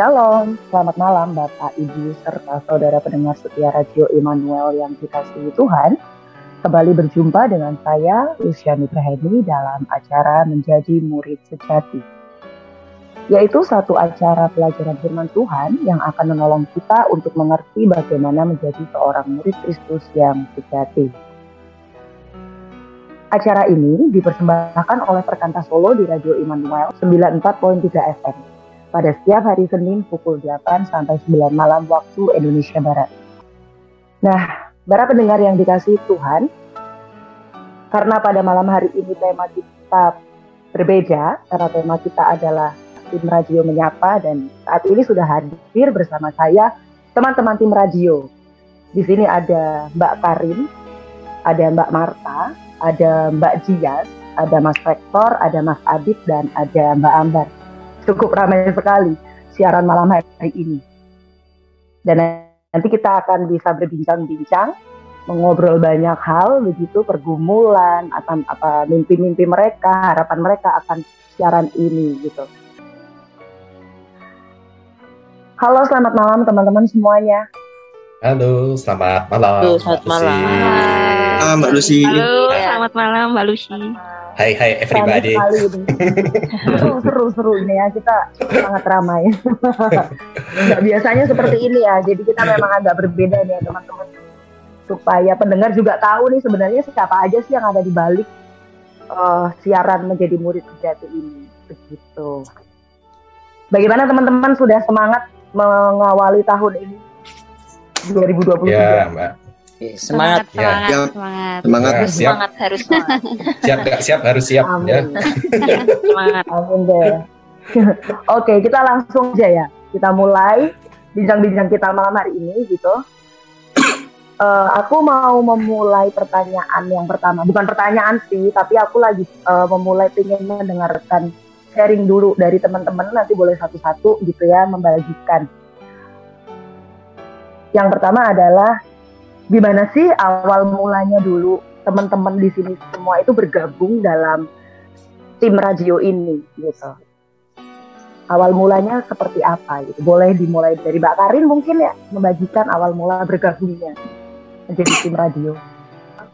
Shalom, selamat malam Bapak, Ibu, serta saudara pendengar setia Radio Immanuel yang dikasihi Tuhan. Kembali berjumpa dengan saya, Luciani Prahedi, dalam acara Menjadi Murid Sejati. Yaitu satu acara pelajaran firman Tuhan yang akan menolong kita untuk mengerti bagaimana menjadi seorang murid Kristus yang sejati. Acara ini dipersembahkan oleh Perkantas Solo di Radio Immanuel 94.3 FM pada setiap hari Senin pukul 8 sampai 9 malam waktu Indonesia Barat. Nah, para pendengar yang dikasih Tuhan, karena pada malam hari ini tema kita berbeda, karena tema kita adalah tim radio menyapa dan saat ini sudah hadir bersama saya teman-teman tim radio. Di sini ada Mbak Karin, ada Mbak Marta, ada Mbak Jias, ada Mas Rektor, ada Mas Adit, dan ada Mbak Ambar cukup ramai sekali siaran malam hari ini. Dan nanti kita akan bisa berbincang-bincang, mengobrol banyak hal begitu, pergumulan, atau apa mimpi-mimpi mereka, harapan mereka akan siaran ini gitu. Halo, selamat malam teman-teman semuanya. Halo, selamat malam. Halo, selamat malam. Ah, Mbak Lucy. Halo, selamat malam Mbak Lucy. Hai hai everybody. seru seru seru ini ya kita sangat ramai. Nggak biasanya seperti ini ya. Jadi kita memang agak berbeda nih ya teman-teman. Supaya pendengar juga tahu nih sebenarnya siapa aja sih yang ada di balik uh, siaran menjadi murid sejati ini. Begitu. Bagaimana teman-teman sudah semangat mengawali tahun ini 2023? Ya, Mbak. Semangat, semangat, ya. semangat, semangat, Semangat. harus Siap. semangat, harus semangat. Siap gak siap harus siap Amin. ya. semangat. Amin deh. Oke, kita langsung aja ya. Kita mulai bincang-bincang kita malam hari ini gitu. Eh, aku mau memulai pertanyaan yang pertama. Bukan pertanyaan sih, tapi aku lagi eh, memulai ingin mendengarkan sharing dulu dari teman-teman. Nanti boleh satu-satu gitu ya membagikan. Yang pertama adalah gimana sih awal mulanya dulu teman-teman di sini semua itu bergabung dalam tim radio ini gitu. Awal mulanya seperti apa gitu. Boleh dimulai dari Mbak Karin mungkin ya membagikan awal mula bergabungnya menjadi tim radio.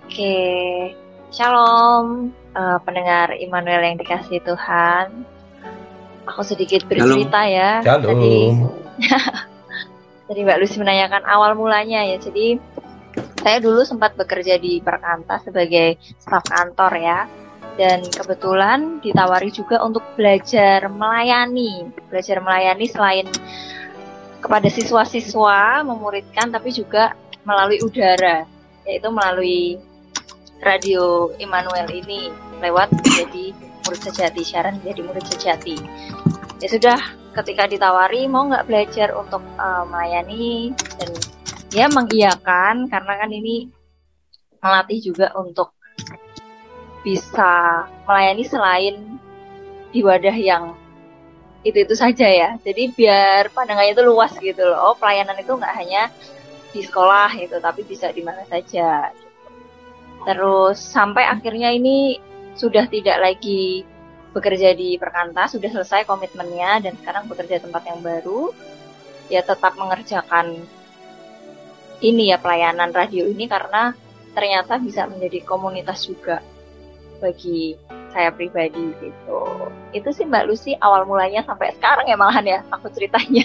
Oke, shalom eh, pendengar Immanuel yang dikasih Tuhan. Aku sedikit bercerita ya. Tadi, Shalom. tadi Mbak Lucy menanyakan awal mulanya ya. Jadi saya dulu sempat bekerja di Perkantas sebagai staf kantor ya. Dan kebetulan ditawari juga untuk belajar melayani. Belajar melayani selain kepada siswa-siswa memuridkan tapi juga melalui udara, yaitu melalui radio Immanuel ini lewat menjadi murid sejati, syarat menjadi murid sejati. Ya sudah, ketika ditawari mau nggak belajar untuk eh, melayani dan ya mengiyakan karena kan ini melatih juga untuk bisa melayani selain di wadah yang itu itu saja ya. Jadi biar pandangannya itu luas gitu loh. Oh pelayanan itu nggak hanya di sekolah gitu, tapi bisa di mana saja. Terus sampai akhirnya ini sudah tidak lagi bekerja di Perkantas, sudah selesai komitmennya dan sekarang bekerja tempat yang baru. Ya tetap mengerjakan ini ya pelayanan radio ini karena ternyata bisa menjadi komunitas juga bagi saya pribadi gitu. Itu sih Mbak Lucy awal mulanya sampai sekarang ya malahan ya aku ceritanya.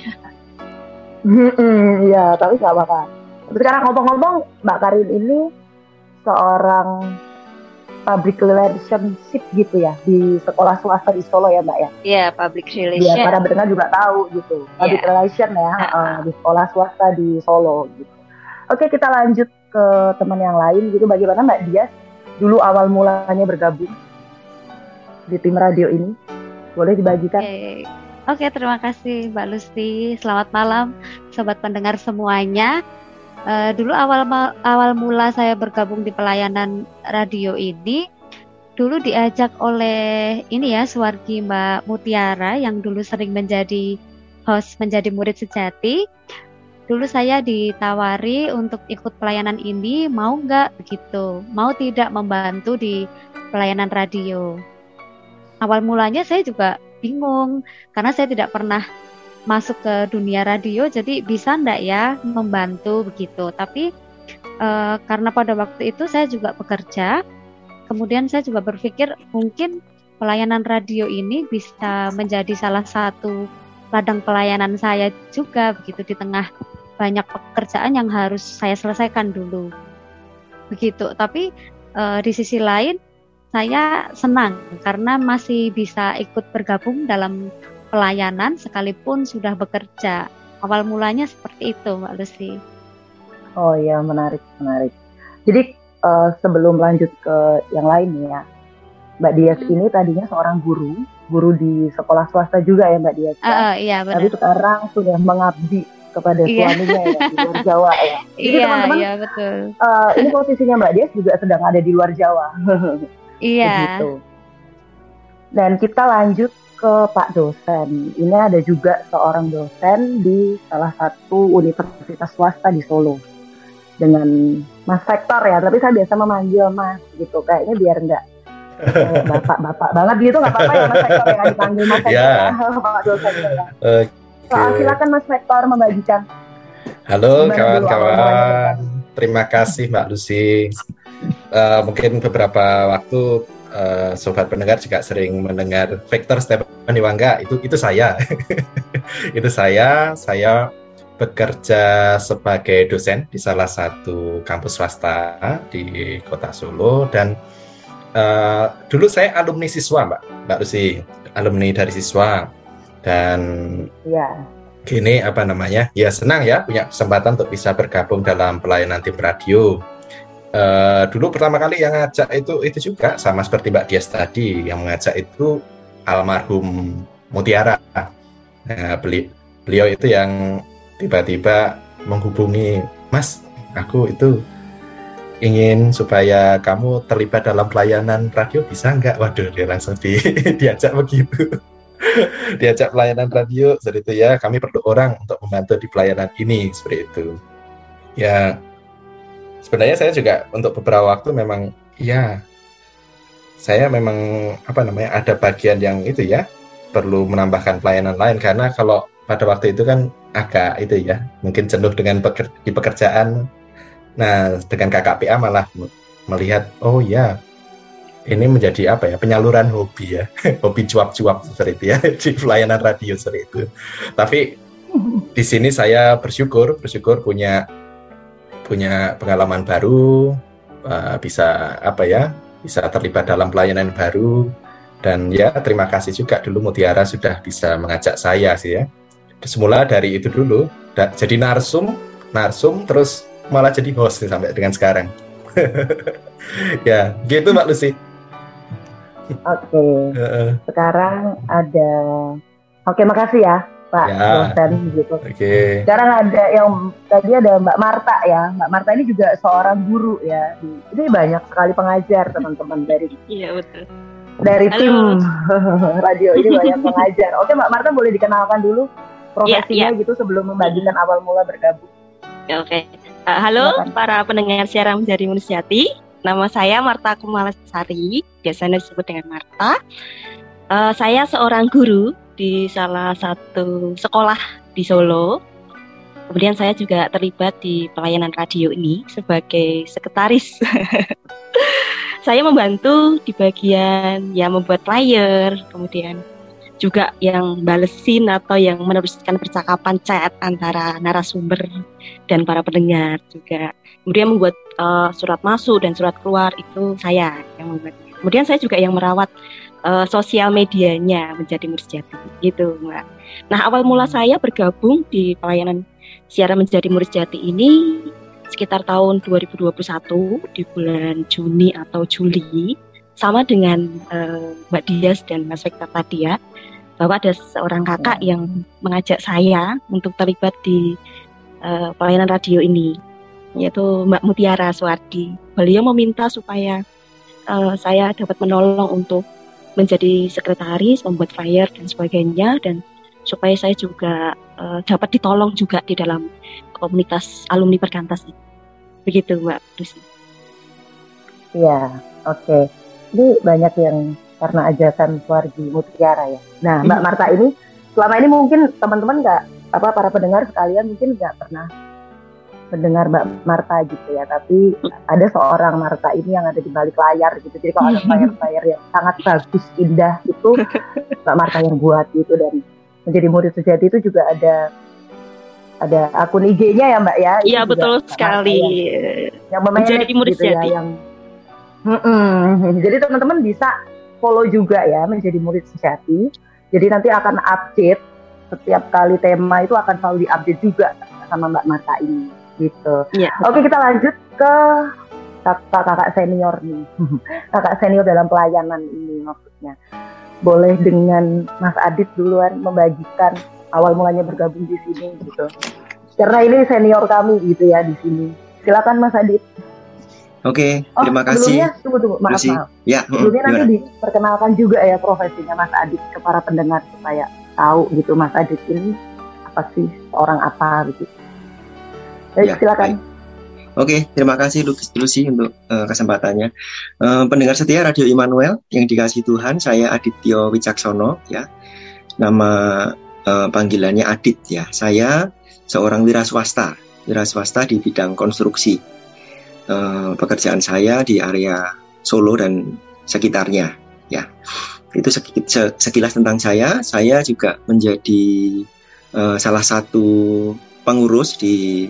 Iya, tapi nggak apa-apa. Tapi sekarang ngomong-ngomong, Mbak Karin ini seorang public relationship gitu ya di sekolah swasta di Solo ya Mbak ya. Iya, public Biar relation. para pendengar juga tahu gitu. Public Iya. relation ya Ha-ha. eh, di sekolah swasta di Solo gitu. Oke, kita lanjut ke teman yang lain gitu. Bagaimana Mbak Dias dulu awal mulanya bergabung di tim radio ini? Boleh dibagikan? Oke, Oke, terima kasih Mbak Lucy. Selamat malam, sobat pendengar semuanya. Eh, dulu awal awal mula saya bergabung di pelayanan radio ini, dulu diajak oleh ini ya Suwargi Mbak Mutiara yang dulu sering menjadi host menjadi murid sejati. Dulu saya ditawari untuk ikut pelayanan ini, mau nggak begitu? Mau tidak membantu di pelayanan radio? Awal mulanya saya juga bingung karena saya tidak pernah masuk ke dunia radio jadi bisa ndak ya membantu begitu tapi uh, karena pada waktu itu saya juga bekerja kemudian saya juga berpikir mungkin pelayanan radio ini bisa menjadi salah satu ladang pelayanan saya juga begitu di tengah banyak pekerjaan yang harus saya selesaikan dulu begitu tapi uh, di sisi lain saya senang karena masih bisa ikut bergabung dalam pelayanan sekalipun sudah bekerja. Awal mulanya seperti itu, Mbak Lucy. Oh iya, menarik, menarik. Jadi uh, sebelum lanjut ke yang lain ya, Mbak Dias hmm. ini tadinya seorang guru, guru di sekolah swasta juga ya Mbak Dias. Uh, iya benar. Tapi sekarang sudah mengabdi kepada iya. suaminya ya di luar Jawa ya. Jadi iya, teman-teman, iya betul. Uh, ini posisinya Mbak Dias juga sedang ada di luar Jawa. iya. Begitu. Dan kita lanjut ke Pak dosen. Ini ada juga seorang dosen di salah satu universitas swasta di Solo dengan Mas Vektor ya. Tapi saya biasa memanggil Mas gitu. Kayaknya biar enggak bapak-bapak banget gitu nggak apa-apa ya Mas Vektor yang dipanggil Mas Vektor yeah. ya, Pak dosen ya. Okay. Silakan Mas Vektor membagikan. Halo kawan-kawan. Terima kasih Mbak Lucy. Uh, mungkin beberapa waktu uh, sobat pendengar juga sering mendengar Victor Stefan Iwangga itu itu saya itu saya saya bekerja sebagai dosen di salah satu kampus swasta di kota Solo dan uh, dulu saya alumni siswa mbak mbak Lucy alumni dari siswa dan ya. gini apa namanya ya senang ya punya kesempatan untuk bisa bergabung dalam pelayanan tim radio uh, dulu pertama kali yang ngajak itu itu juga sama seperti Mbak Dias tadi yang mengajak itu almarhum Mutiara. Nah, beli, beliau itu yang tiba-tiba menghubungi Mas, aku itu ingin supaya kamu terlibat dalam pelayanan radio bisa nggak? Waduh, dia langsung di, diajak begitu. diajak pelayanan radio seperti itu ya. Kami perlu orang untuk membantu di pelayanan ini seperti itu. Ya, sebenarnya saya juga untuk beberapa waktu memang ya saya memang apa namanya ada bagian yang itu ya perlu menambahkan pelayanan lain karena kalau pada waktu itu kan agak itu ya mungkin jenuh dengan peker, di pekerjaan nah dengan KKPA malah melihat oh ya ini menjadi apa ya penyaluran hobi ya hobi cuap-cuap seperti itu ya di pelayanan radio seperti itu tapi di sini saya bersyukur bersyukur punya punya pengalaman baru, uh, bisa apa ya, bisa terlibat dalam pelayanan baru, dan ya terima kasih juga dulu Mutiara sudah bisa mengajak saya sih ya. Semula dari itu dulu, jadi narsum, narsum, terus malah jadi host sampai dengan sekarang. ya, gitu Mbak Lucy. Oke. Okay. Sekarang ada. Oke, makasih ya. Pak ya. dosen gitu. Oke. Okay. Sekarang ada yang tadi ada Mbak Marta ya. Mbak Marta ini juga seorang guru ya. Ini banyak sekali pengajar teman-teman dari Iya betul. Dari Halo. tim radio ini banyak pengajar. Oke Mbak Marta boleh dikenalkan dulu profesinya ya, ya. gitu sebelum membagikan awal mula bergabung. Ya, oke. Okay. Uh, halo Silakan. para pendengar siaran menjadi manusiati. Nama saya Marta Kumalasari, biasanya disebut dengan Marta. Uh, saya seorang guru di salah satu sekolah di Solo. Kemudian saya juga terlibat di pelayanan radio ini sebagai sekretaris. saya membantu di bagian ya membuat flyer, kemudian juga yang balesin atau yang meneruskan percakapan chat antara narasumber dan para pendengar juga. Kemudian membuat uh, surat masuk dan surat keluar itu saya yang membuatnya. Kemudian saya juga yang merawat uh, sosial medianya menjadi Mursjati gitu Mbak. Nah awal mula saya bergabung di pelayanan siaran menjadi Mursjati ini sekitar tahun 2021 di bulan Juni atau Juli sama dengan uh, Mbak Dias dan Mas Vekta tadi ya bahwa ada seorang kakak yang mengajak saya untuk terlibat di uh, pelayanan radio ini yaitu Mbak Mutiara Suwardi. Beliau meminta supaya uh, saya dapat menolong untuk menjadi sekretaris, membuat flyer dan sebagainya dan supaya saya juga uh, dapat ditolong juga di dalam komunitas alumni perkantas ini. Begitu Mbak Lucy. Iya, oke. Okay. Ini banyak yang karena ajakan Suardi Mutiara ya. Nah, Mbak hmm. Marta ini selama ini mungkin teman-teman nggak apa para pendengar sekalian mungkin nggak pernah mendengar Mbak Marta gitu ya, tapi ada seorang Marta ini yang ada di balik layar gitu. Jadi kalau ada layar-layar yang sangat bagus, indah itu Mbak Marta yang buat gitu dan menjadi murid sejati itu juga ada ada akun IG-nya ya Mbak ya. Iya betul sekali. Yang, yang menjadi murid gitu ya, sejati. Ya, yang Mm-mm. Jadi teman-teman bisa follow juga ya menjadi murid sejati. Jadi nanti akan update setiap kali tema itu akan selalu diupdate juga sama Mbak Marta ini gitu. Ya. Oke kita lanjut ke kakak kakak senior nih, kakak senior dalam pelayanan ini maksudnya. Boleh dengan Mas Adit duluan membagikan awal mulanya bergabung di sini gitu. Karena ini senior kami gitu ya di sini. Silakan Mas Adit. Oke, oh, terima kasih. Sebelumnya, tunggu, tunggu, maaf, maaf. Ya, sebelumnya nanti diperkenalkan juga ya profesinya Mas Adit ke para pendengar supaya tahu gitu Mas Adit ini apa sih orang apa gitu. Baik, ya, silakan. Baik. Oke, terima kasih Lucy untuk uh, kesempatannya. Uh, pendengar setia Radio Immanuel yang dikasih Tuhan, saya Adityo Wicaksono ya. Nama uh, panggilannya Adit ya. Saya seorang wira swasta, wira swasta di bidang konstruksi uh, pekerjaan saya di area Solo dan sekitarnya ya. Itu sekilas tentang saya. Saya juga menjadi uh, salah satu pengurus di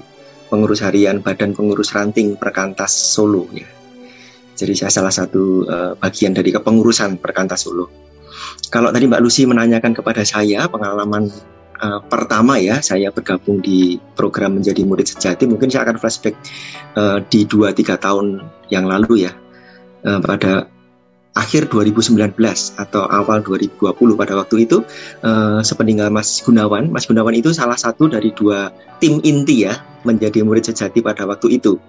pengurus harian Badan Pengurus Ranting Perkantas Solo ya. Jadi saya salah satu uh, bagian dari kepengurusan Perkantas Solo. Kalau tadi Mbak Lucy menanyakan kepada saya pengalaman uh, pertama ya saya bergabung di program menjadi murid sejati. Mungkin saya akan flashback uh, di 2-3 tahun yang lalu ya. Uh, pada akhir 2019 atau awal 2020 pada waktu itu uh, sepeninggal Mas Gunawan. Mas Gunawan itu salah satu dari dua tim inti ya menjadi murid sejati pada waktu itu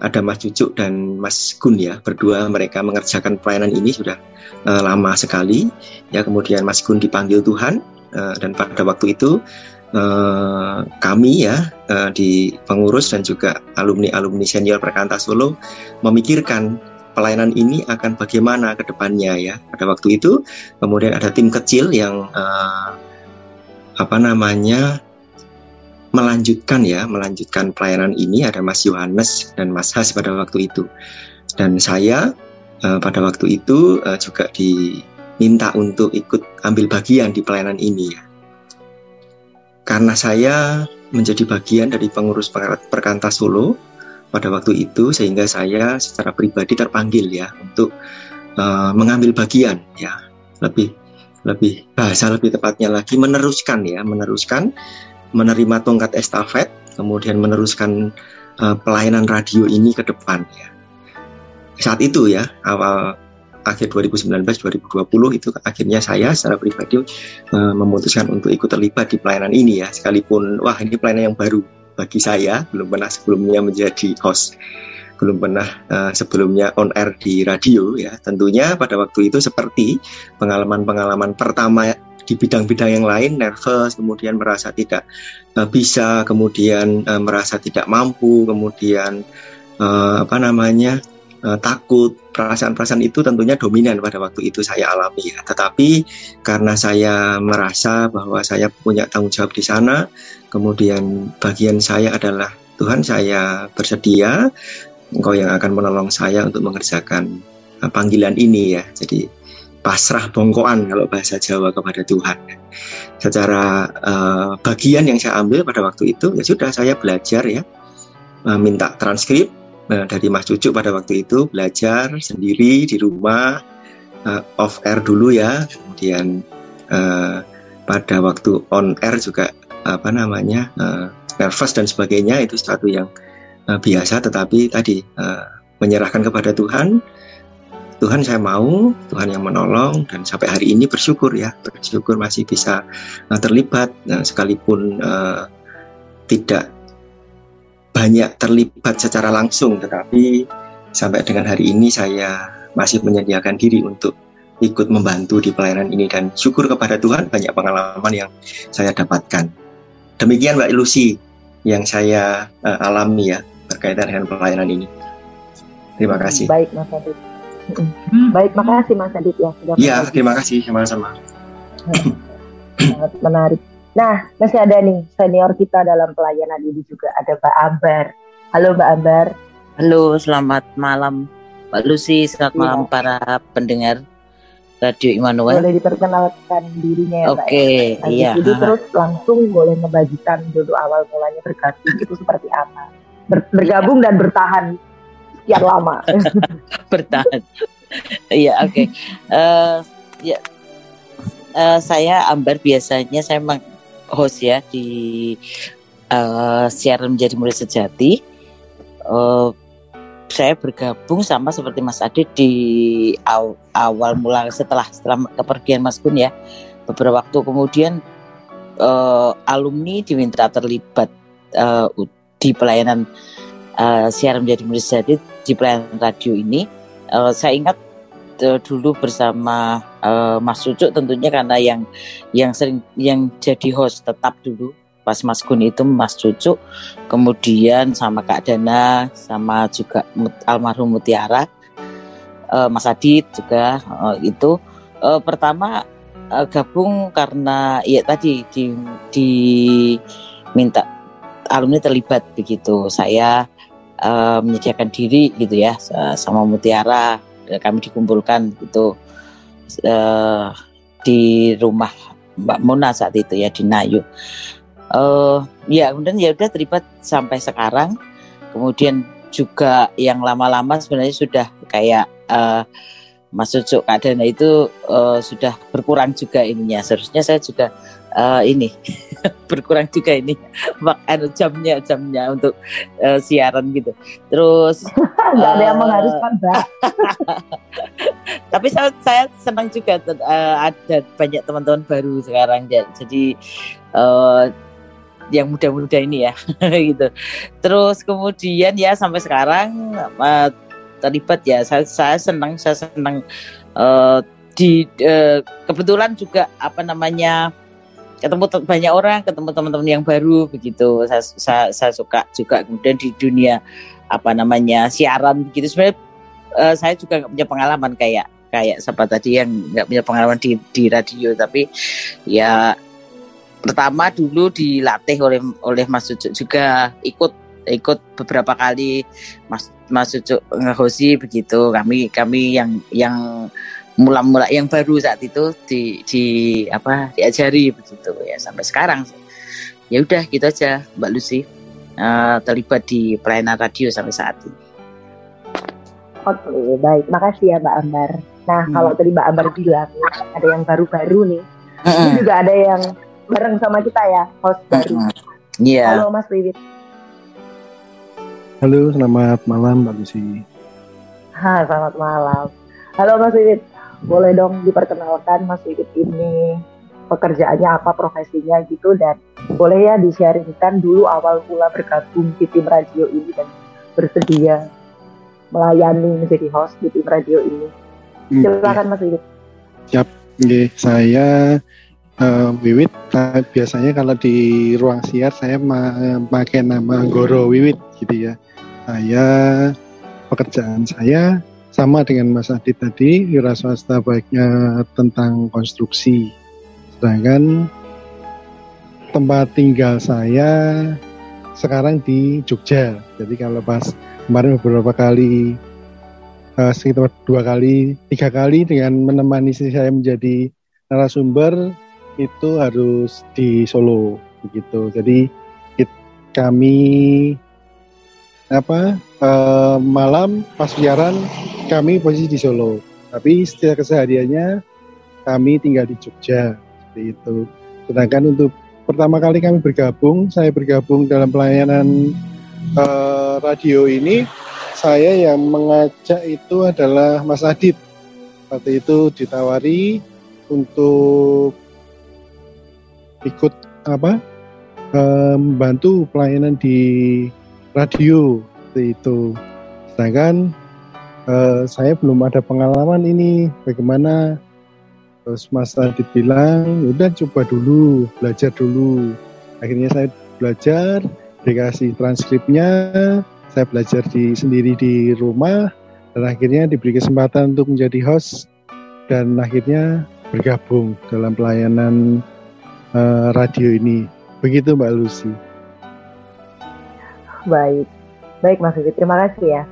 ada Mas Cucuk dan Mas Gun ya berdua mereka mengerjakan pelayanan ini sudah uh, lama sekali ya kemudian Mas Gun dipanggil Tuhan Eh, dan pada waktu itu uh, kami ya uh, di pengurus dan juga alumni-alumni senior Perkantas Solo memikirkan pelayanan ini akan bagaimana ke depannya ya. Pada waktu itu kemudian ada tim kecil yang uh, apa namanya melanjutkan ya, melanjutkan pelayanan ini ada Mas Yohanes dan Mas Has pada waktu itu. Dan saya uh, pada waktu itu uh, juga di minta untuk ikut ambil bagian di pelayanan ini ya. Karena saya menjadi bagian dari pengurus perkantas Solo pada waktu itu sehingga saya secara pribadi terpanggil ya untuk uh, mengambil bagian ya lebih lebih bahasa lebih tepatnya lagi meneruskan ya meneruskan menerima tongkat estafet kemudian meneruskan uh, pelayanan radio ini ke depan ya. Saat itu ya awal akhir 2019-2020 itu akhirnya saya secara pribadi uh, memutuskan untuk ikut terlibat di pelayanan ini ya. Sekalipun wah ini pelayanan yang baru bagi saya belum pernah sebelumnya menjadi host belum pernah uh, sebelumnya on air di radio ya. Tentunya pada waktu itu seperti pengalaman-pengalaman pertama di bidang-bidang yang lain nervous kemudian merasa tidak uh, bisa kemudian uh, merasa tidak mampu kemudian uh, apa namanya uh, takut. Perasaan-perasaan itu tentunya dominan pada waktu itu saya alami ya. Tetapi karena saya merasa bahwa saya punya tanggung jawab di sana kemudian bagian saya adalah Tuhan saya bersedia Engkau yang akan menolong saya untuk mengerjakan uh, panggilan ini ya. Jadi pasrah bongkoan kalau bahasa Jawa kepada Tuhan. Secara uh, bagian yang saya ambil pada waktu itu ya sudah saya belajar ya. Uh, minta transkrip Nah, dari Mas Cucu pada waktu itu belajar sendiri di rumah uh, off air dulu ya, kemudian uh, pada waktu on air juga apa namanya uh, nervous dan sebagainya itu sesuatu yang uh, biasa, tetapi tadi uh, menyerahkan kepada Tuhan. Tuhan saya mau, Tuhan yang menolong dan sampai hari ini bersyukur ya, bersyukur masih bisa uh, terlibat nah, sekalipun uh, tidak banyak terlibat secara langsung, tetapi sampai dengan hari ini saya masih menyediakan diri untuk ikut membantu di pelayanan ini dan syukur kepada Tuhan banyak pengalaman yang saya dapatkan. Demikian Mbak Lucy yang saya uh, alami ya berkaitan dengan pelayanan ini. Terima kasih. Baik Mas Adit. Hmm. Baik, makasih Mas Adit ya Iya, terima kasih sama-sama. sangat menarik. Nah, masih ada nih senior kita dalam pelayanan ini juga ada Mbak Ambar. Halo Mbak Ambar. Halo, selamat malam Mbak Lucy, selamat Iya. malam para pendengar Radio Immanuel. Boleh diperkenalkan dirinya ya. Oke, ya? Habis iya. itu terus langsung boleh membagikan dulu awal mulanya bergabung itu seperti apa. Ber- bergabung dan bertahan sekian lama. bertahan. Iya, oke. Eh, ya, Eh, saya Ambar biasanya saya memang host ya di eh, siaran menjadi murid sejati. Eh, saya bergabung sama seperti Mas Adit di aw- awal mula setelah setelah kepergian Mas Gun ya. Beberapa waktu kemudian eh, alumni diminta terlibat eh, u- di pelayanan eh, siaran menjadi murid sejati di pelayanan radio ini. Eh, saya ingat eh, dulu bersama eh, Mas Cucuk tentunya karena yang yang sering yang jadi host tetap dulu pas Mas Gun itu Mas Cucuk kemudian sama Kak Dana sama juga almarhum Mutiara eh, Mas Adit juga eh, itu Eh, pertama eh, gabung karena ya tadi di diminta alumni terlibat begitu saya eh, menyediakan diri gitu ya sa- sama Mutiara kami dikumpulkan gitu eh, di rumah Mbak Mona saat itu ya di Nayu. Eh ya kemudian ya udah terlibat sampai sekarang. Kemudian juga yang lama-lama sebenarnya sudah kayak eh, Mas Cucuk Kak Dana itu eh, sudah berkurang juga ininya. Seharusnya saya juga eh, ini berkurang juga ini makan jamnya jamnya untuk eh, siaran gitu. Terus Nggak ada yang mengharuskan Mbak. tapi saya, saya senang juga eh, ada banyak teman-teman baru sekarang ja- jadi eh, yang muda-muda ini ya gitu terus kemudian ya sampai sekarang eh, terlibat ya saya, saya senang saya senang eh, di eh, kebetulan juga apa namanya ketemu te- banyak orang ketemu teman-teman yang baru begitu. Saya, saya, saya suka juga kemudian di dunia apa namanya siaran begitu. Sebenarnya eh, saya juga nggak punya pengalaman kayak kayak siapa tadi yang nggak punya pengalaman di di radio. Tapi ya pertama dulu dilatih oleh oleh Mas Cucuk juga ikut ikut beberapa kali Mas Mas Cucuk ngehosi begitu kami kami yang yang mula-mula yang baru saat itu di di apa diajari begitu ya sampai sekarang ya udah gitu aja Mbak Lucy Eh, terlibat di pelayanan radio sampai saat ini. Oke, baik. Makasih ya Mbak Ambar. Nah, Hmm. kalau tadi Mbak Ambar bilang ada yang baru-baru nih. Ini juga ada yang bareng sama kita ya, host baru. Iya. Halo Mas Wiwit. Halo, selamat malam Mbak Lucy. Ha, selamat malam. Halo Mas Wiwit. Boleh dong diperkenalkan Mas Wiwit ini pekerjaannya apa, profesinya gitu dan boleh ya di-sharingkan dulu awal mula bergabung di tim radio ini dan bersedia melayani menjadi host di tim radio ini. Silakan Mas Wiwit. Oke, saya eh, Wiwit. Biasanya kalau di ruang siar saya pakai nama Goro Wiwit gitu ya. Saya pekerjaan saya sama dengan Mas Adit tadi, wira swasta baiknya tentang konstruksi. Sedangkan tempat tinggal saya sekarang di Jogja. Jadi kalau pas kemarin beberapa kali eh, sekitar dua kali, tiga kali dengan menemani istri saya menjadi narasumber itu harus di Solo begitu. Jadi kami apa eh, malam pas siaran kami posisi di Solo, tapi setiap kesehariannya kami tinggal di Jogja seperti itu. Sedangkan untuk pertama kali kami bergabung, saya bergabung dalam pelayanan eh, radio ini saya yang mengajak itu adalah Mas Adit. Waktu itu ditawari untuk ikut apa eh, membantu pelayanan di radio itu. Sedangkan eh, saya belum ada pengalaman ini bagaimana terus Mas Adit bilang udah coba dulu belajar dulu. Akhirnya saya belajar dikasih transkripnya saya belajar di sendiri di rumah dan akhirnya diberi kesempatan untuk menjadi host dan akhirnya bergabung dalam pelayanan uh, radio ini. Begitu Mbak Lucy. Baik, baik Mas Vivi, terima kasih ya.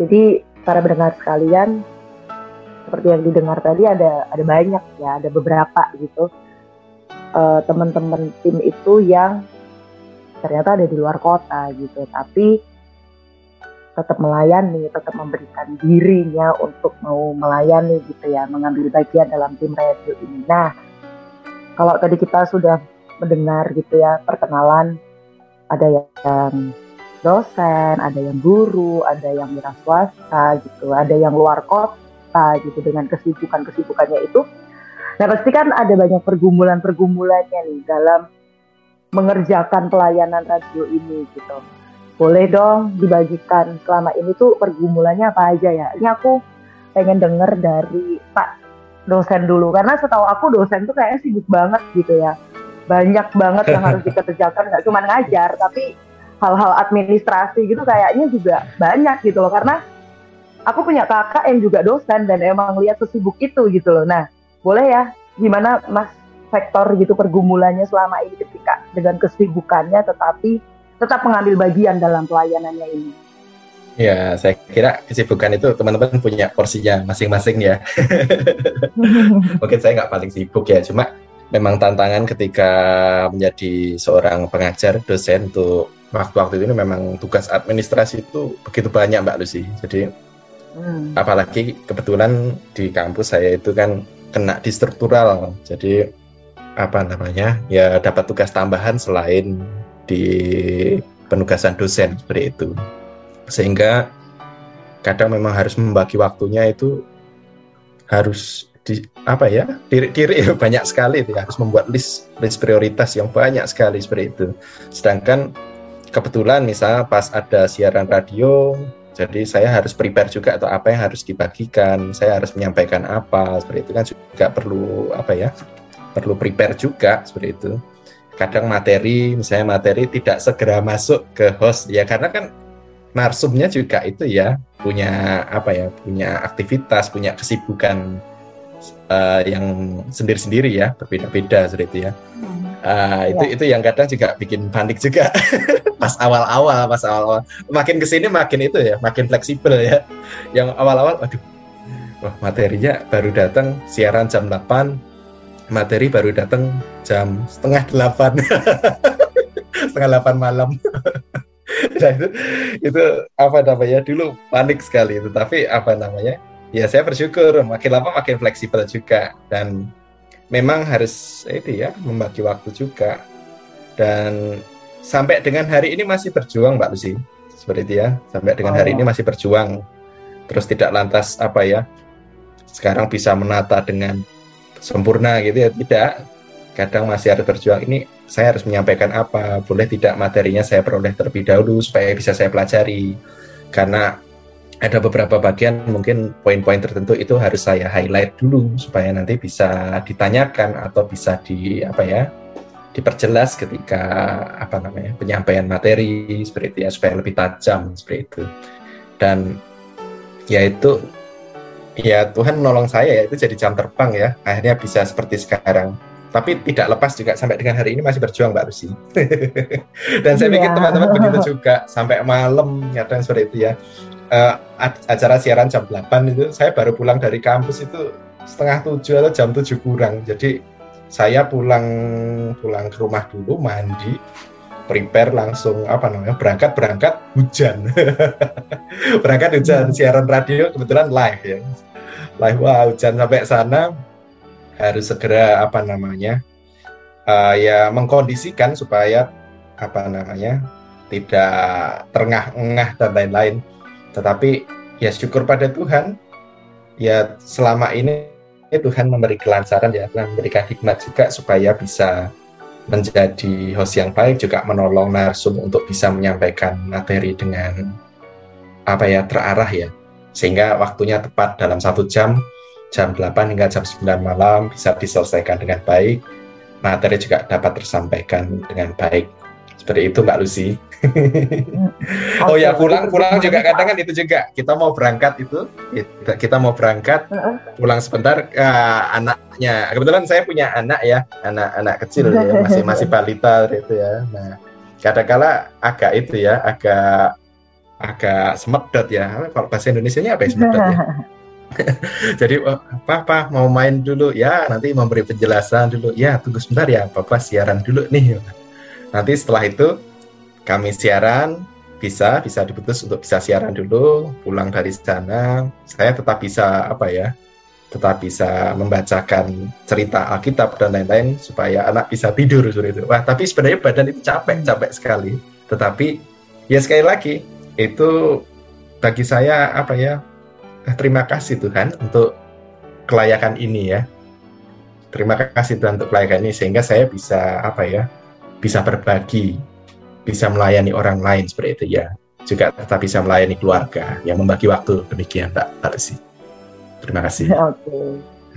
Jadi para pendengar sekalian, seperti yang didengar tadi ada ada banyak ya, ada beberapa gitu uh, teman-teman tim itu yang ternyata ada di luar kota gitu, tapi tetap melayani, tetap memberikan dirinya untuk mau melayani gitu ya, mengambil bagian dalam tim radio ini. Nah, kalau tadi kita sudah mendengar gitu ya perkenalan, ada yang dosen, ada yang guru, ada yang wira swasta gitu, ada yang luar kota gitu dengan kesibukan-kesibukannya itu. Nah pasti kan ada banyak pergumulan-pergumulannya nih dalam mengerjakan pelayanan radio ini gitu boleh dong dibagikan selama ini tuh pergumulannya apa aja ya. Ini aku pengen denger dari Pak dosen dulu karena setahu aku dosen tuh kayaknya sibuk banget gitu ya. Banyak banget yang harus dikerjakan nggak cuma ngajar tapi hal-hal administrasi gitu kayaknya juga banyak gitu loh karena aku punya kakak yang juga dosen dan emang lihat sesibuk itu gitu loh. Nah, boleh ya gimana Mas sektor gitu pergumulannya selama ini ketika dengan kesibukannya tetapi tetap mengambil bagian dalam pelayanannya ini. Ya, saya kira kesibukan itu teman-teman punya porsinya masing-masing ya. Mungkin saya nggak paling sibuk ya, cuma memang tantangan ketika menjadi seorang pengajar, dosen untuk waktu-waktu ini memang tugas administrasi itu begitu banyak Mbak Lucy. Jadi hmm. apalagi kebetulan di kampus saya itu kan kena di struktural, jadi apa namanya ya dapat tugas tambahan selain di penugasan dosen seperti itu sehingga kadang memang harus membagi waktunya itu harus di apa ya diri-diri banyak sekali ya, harus membuat list list prioritas yang banyak sekali seperti itu. Sedangkan kebetulan misalnya pas ada siaran radio jadi saya harus prepare juga atau apa yang harus dibagikan saya harus menyampaikan apa seperti itu kan juga perlu apa ya perlu prepare juga seperti itu. Kadang materi misalnya materi tidak segera masuk ke host ya karena kan narsumnya juga itu ya punya apa ya punya aktivitas punya kesibukan uh, yang sendiri-sendiri ya berbeda-beda seperti itu ya. Uh, itu ya. itu yang kadang juga bikin panik juga. Pas awal-awal pas awal-awal. Makin ke sini makin itu ya makin fleksibel ya. Yang awal-awal aduh. Wah materinya baru datang siaran jam 8 materi baru datang jam setengah delapan. Setengah delapan malam. Nah itu itu apa namanya? Dulu panik sekali itu tapi apa namanya ya saya bersyukur. Makin lama makin fleksibel juga. Dan memang harus itu ya membagi waktu juga. Dan sampai dengan hari ini masih berjuang Mbak Lucy. Seperti itu ya. Sampai dengan hari oh. ini masih berjuang. Terus tidak lantas apa ya sekarang bisa menata dengan sempurna gitu ya. Tidak. Kadang masih harus berjuang. Ini saya harus menyampaikan apa. Boleh tidak materinya saya peroleh terlebih dahulu supaya bisa saya pelajari. Karena ada beberapa bagian mungkin poin-poin tertentu itu harus saya highlight dulu supaya nanti bisa ditanyakan atau bisa di apa ya diperjelas ketika apa namanya penyampaian materi seperti itu ya supaya lebih tajam seperti itu. Dan ya itu ya Tuhan menolong saya ya itu jadi jam terbang ya akhirnya bisa seperti sekarang. Tapi tidak lepas juga sampai dengan hari ini masih berjuang Mbak Rusi dan saya pikir iya. teman-teman begitu juga sampai malam kadang seperti itu ya uh, acara siaran jam 8 itu saya baru pulang dari kampus itu setengah tujuh atau jam tujuh kurang. Jadi saya pulang pulang ke rumah dulu mandi prepare langsung apa namanya berangkat berangkat hujan. Berangkat hujan hmm. siaran radio kebetulan live ya. Live wah hujan sampai sana. Harus segera apa namanya uh, ya mengkondisikan supaya apa namanya tidak terengah-engah dan lain-lain tetapi ya syukur pada Tuhan. Ya selama ini Tuhan memberi kelancaran ya Tuhan memberikan hikmat juga supaya bisa menjadi host yang baik juga menolong narsum untuk bisa menyampaikan materi dengan apa ya terarah ya. Sehingga waktunya tepat dalam satu jam jam 8 hingga jam 9 malam bisa diselesaikan dengan baik. Materi juga dapat tersampaikan dengan baik seperti itu Mbak Lucy. Oh ya pulang pulang juga kadang kan itu juga. Kita mau berangkat itu kita, kita mau berangkat pulang sebentar uh, anaknya. Kebetulan saya punya anak ya anak anak kecil ya masih masih balita itu ya. Nah kadang-kala agak itu ya agak agak semedot ya. Kalau bahasa Indonesia nya apa ya semedot ya? Jadi oh, papa mau main dulu ya nanti memberi penjelasan dulu. Ya tunggu sebentar ya papa siaran dulu nih nanti setelah itu kami siaran. Bisa bisa diputus untuk bisa siaran dulu pulang dari sana. Saya tetap bisa apa ya tetap bisa membacakan cerita Alkitab dan lain-lain supaya anak bisa tidur seperti itu. Wah tapi sebenarnya badan itu capek capek sekali. Tetapi ya sekali lagi itu bagi saya apa ya eh, terima kasih Tuhan untuk kelayakan ini ya. Terima kasih Tuhan untuk kelayakan ini sehingga saya bisa apa ya bisa berbagi bisa melayani orang lain seperti itu ya juga tetap bisa melayani keluarga yang membagi waktu demikian Mbak Tarsi terima kasih oke okay.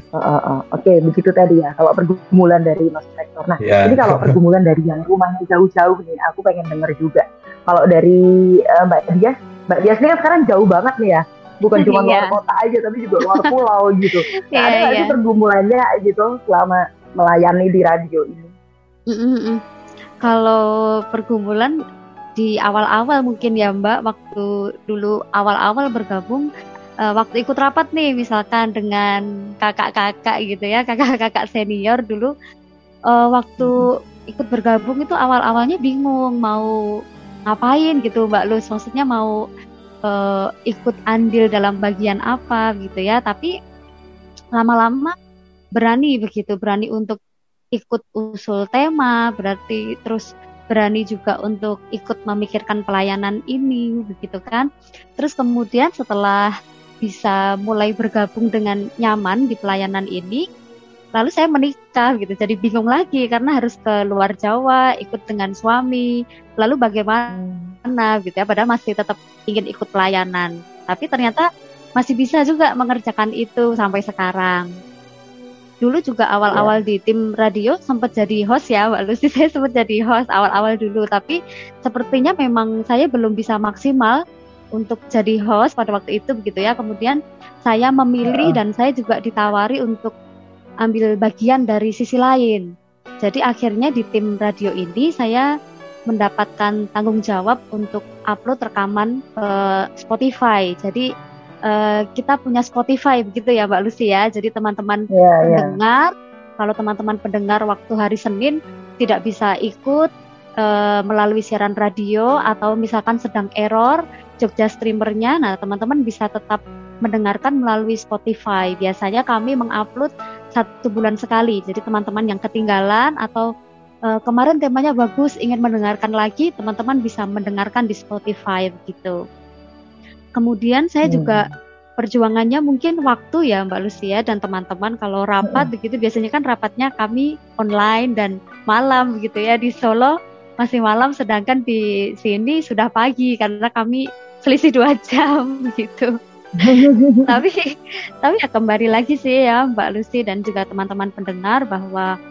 Uh, uh, uh. Oke, okay, begitu tadi ya. Kalau pergumulan dari Mas Rektor. Nah, yeah. jadi kalau pergumulan dari yang rumahnya jauh-jauh nih, aku pengen denger juga kalau dari uh, Mbak Dias, Mbak Dias ini kan sekarang jauh banget nih ya. Bukan cuma luar yeah. kota aja, tapi juga luar pulau gitu. Nah, yeah, ada nggak yeah. sih pergumulannya gitu selama melayani di radio ini? Mm -mm. Kalau pergumulan di awal-awal mungkin ya Mbak, waktu dulu awal-awal bergabung, uh, waktu ikut rapat nih misalkan dengan kakak-kakak gitu ya, kakak-kakak senior dulu, uh, waktu ikut bergabung itu awal-awalnya bingung mau ngapain gitu Mbak Lus. Maksudnya mau uh, ikut andil dalam bagian apa gitu ya. Tapi lama-lama berani begitu berani untuk ikut usul tema berarti terus berani juga untuk ikut memikirkan pelayanan ini begitu kan? Terus kemudian setelah bisa mulai bergabung dengan nyaman di pelayanan ini lalu saya menikah gitu. Jadi bingung lagi karena harus ke luar Jawa ikut dengan suami. Lalu bagaimana gitu ya? Padahal masih tetap ingin ikut pelayanan. Tapi ternyata masih bisa juga mengerjakan itu sampai sekarang dulu juga awal-awal yeah. di tim radio sempat jadi host ya Mbak Lucy saya sempat jadi host awal-awal dulu tapi sepertinya memang saya belum bisa maksimal untuk jadi host pada waktu itu begitu ya kemudian saya memilih yeah. dan saya juga ditawari untuk ambil bagian dari sisi lain. Jadi akhirnya di tim radio ini saya mendapatkan tanggung jawab untuk upload rekaman ke Spotify. Jadi uh, kita punya Spotify begitu ya Mbak Lucy ya. Jadi teman-teman yeah, iya. pendengar, yeah. kalau teman-teman pendengar waktu hari Senin tidak bisa ikut uh, melalui siaran radio atau misalkan sedang error Jogja streamernya, nah teman-teman bisa tetap mendengarkan melalui Spotify. Biasanya kami mengupload satu bulan sekali. Jadi teman-teman yang ketinggalan atau uh, kemarin temanya bagus ingin mendengarkan lagi, teman-teman bisa mendengarkan di Spotify gitu. Kemudian saya hmm. juga perjuangannya mungkin waktu ya Mbak Lucia dan teman-teman kalau rapat hmm. begitu biasanya kan rapatnya kami online dan malam begitu ya di Solo masih malam sedangkan di sini sudah pagi karena kami selisih dua jam gitu tapi tapi ya kembali lagi sih ya Mbak Lucy dan juga teman-teman pendengar bahwa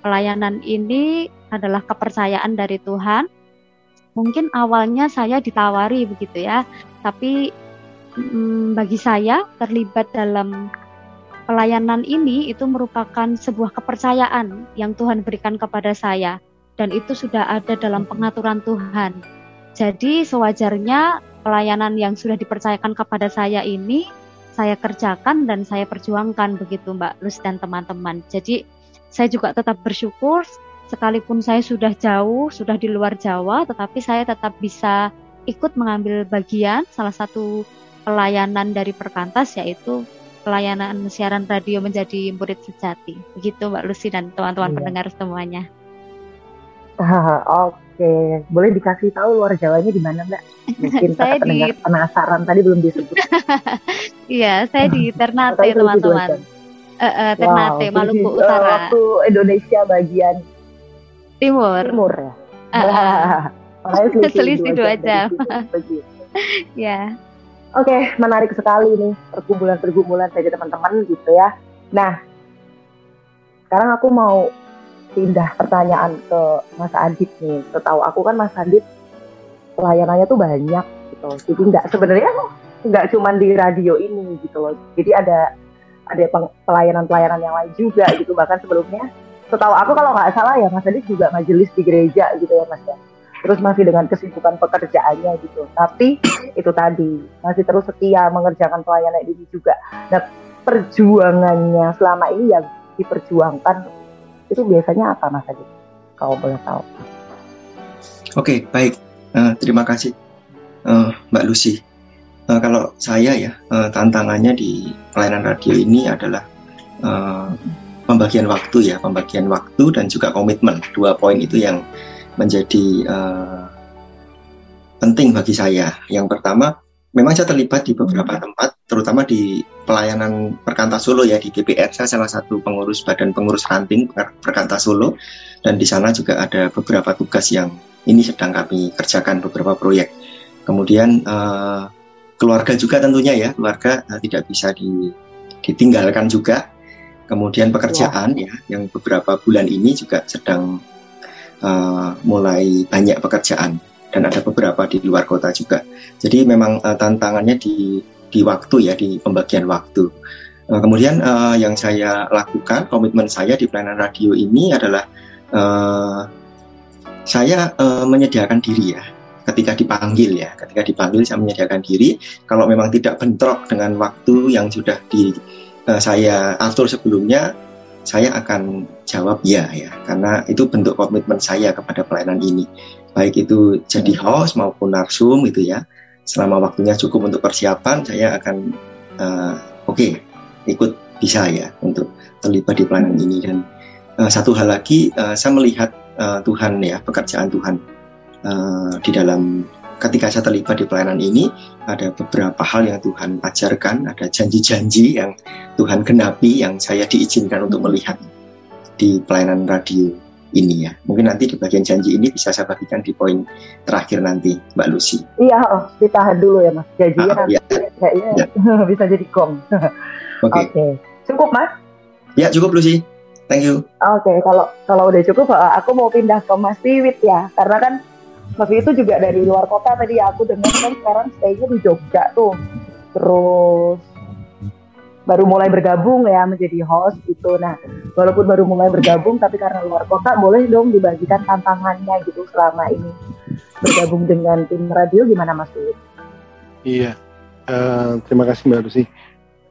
pelayanan ini adalah kepercayaan dari Tuhan. Mungkin awalnya saya ditawari begitu ya, tapi mm, bagi saya terlibat dalam pelayanan ini itu merupakan sebuah kepercayaan yang Tuhan berikan kepada saya dan itu sudah ada dalam pengaturan Tuhan. Jadi sewajarnya pelayanan yang sudah dipercayakan kepada saya ini saya kerjakan dan saya perjuangkan begitu Mbak Lus dan teman-teman. Jadi saya juga tetap bersyukur sekalipun saya sudah jauh, sudah di luar Jawa, tetapi saya tetap bisa ikut mengambil bagian salah satu pelayanan dari Perkantas yaitu pelayanan siaran radio menjadi murid sejati. Begitu Mbak Lucy dan teman-teman iya. pendengar semuanya. Oke, boleh dikasih tahu luar Jawanya di mana, Mbak? Mungkin saya di penasaran tadi belum disebut. Iya, saya di Ternate, teman-teman. Uh, uh, Ternate, wow, Maluku di, Utara. Waktu Indonesia bagian timur. Timur ya. Uh, uh. Selisih dua jam. ya. Oke, okay, menarik sekali nih pergumulan-pergumulan dari teman-teman gitu ya. Nah, sekarang aku mau pindah pertanyaan ke Mas Adit nih. Setahu aku kan Mas Adit pelayanannya tuh banyak gitu. Jadi nggak sebenarnya nggak cuma di radio ini gitu loh. Jadi ada ada pelayanan-pelayanan yang lain juga gitu. Bahkan sebelumnya, setahu aku kalau nggak salah ya Mas Adit juga majelis di gereja gitu ya Mas ya. Terus masih dengan kesibukan pekerjaannya gitu. Tapi itu tadi masih terus setia mengerjakan pelayanan ini juga. Nah perjuangannya selama ini yang diperjuangkan itu biasanya apa Mas Adit? Kalau boleh tahu. Oke, baik. Uh, terima kasih uh, Mbak Lucy. Uh, kalau saya ya uh, tantangannya di pelayanan radio ini adalah uh, pembagian waktu ya, pembagian waktu dan juga komitmen. Dua poin itu yang menjadi uh, penting bagi saya. Yang pertama, memang saya terlibat di beberapa tempat, terutama di pelayanan Perkanta Solo ya di GPR. Saya salah satu pengurus badan pengurus ranting Perkanta Solo dan di sana juga ada beberapa tugas yang ini sedang kami kerjakan beberapa proyek. Kemudian uh, keluarga juga tentunya ya keluarga uh, tidak bisa di, ditinggalkan juga kemudian pekerjaan ya. ya yang beberapa bulan ini juga sedang uh, mulai banyak pekerjaan dan ada beberapa di luar kota juga. Jadi memang uh, tantangannya di di waktu ya di pembagian waktu. Uh, kemudian uh, yang saya lakukan komitmen saya di pelayanan radio ini adalah uh, saya uh, menyediakan diri ya. Ketika dipanggil ya ketika dipanggil saya menyediakan diri. Kalau memang tidak bentrok dengan waktu yang sudah di uh, saya atur sebelumnya saya akan jawab ya ya. Karena itu bentuk komitmen saya kepada pelayanan ini. Baik itu jadi host maupun narsum gitu ya. Selama waktunya cukup untuk persiapan saya akan uh, oke okay, ikut bisa ya untuk terlibat di pelayanan ini. Dan uh, satu hal lagi uh, saya melihat uh, Tuhan ya pekerjaan Tuhan uh, di dalam ketika saya terlibat di pelayanan ini ada beberapa hal yang Tuhan ajarkan, ada janji-janji yang Tuhan genapi yang saya diizinkan untuk melihat di pelayanan radio ini ya. Mungkin nanti di bagian janji ini bisa saya bagikan di poin terakhir nanti, Mbak Lucy. Iya, oh, kita dulu ya Mas. Janjinya ah, nanti ya. kayaknya ya. bisa jadi gong. Oke. Okay. okay. Cukup Mas? Ya, cukup Lucy. Thank you. Oke, okay, kalau kalau udah cukup aku mau pindah ke Mas Tiwit ya. Karena kan Mas itu juga dari luar kota tadi aku dengar kan sekarang stay-nya di Jogja tuh. Terus baru mulai bergabung ya menjadi host gitu. Nah, walaupun baru mulai bergabung tapi karena luar kota boleh dong dibagikan tantangannya gitu selama ini bergabung dengan tim radio gimana Mas Uyut? Iya, uh, terima kasih Mbak Lucy.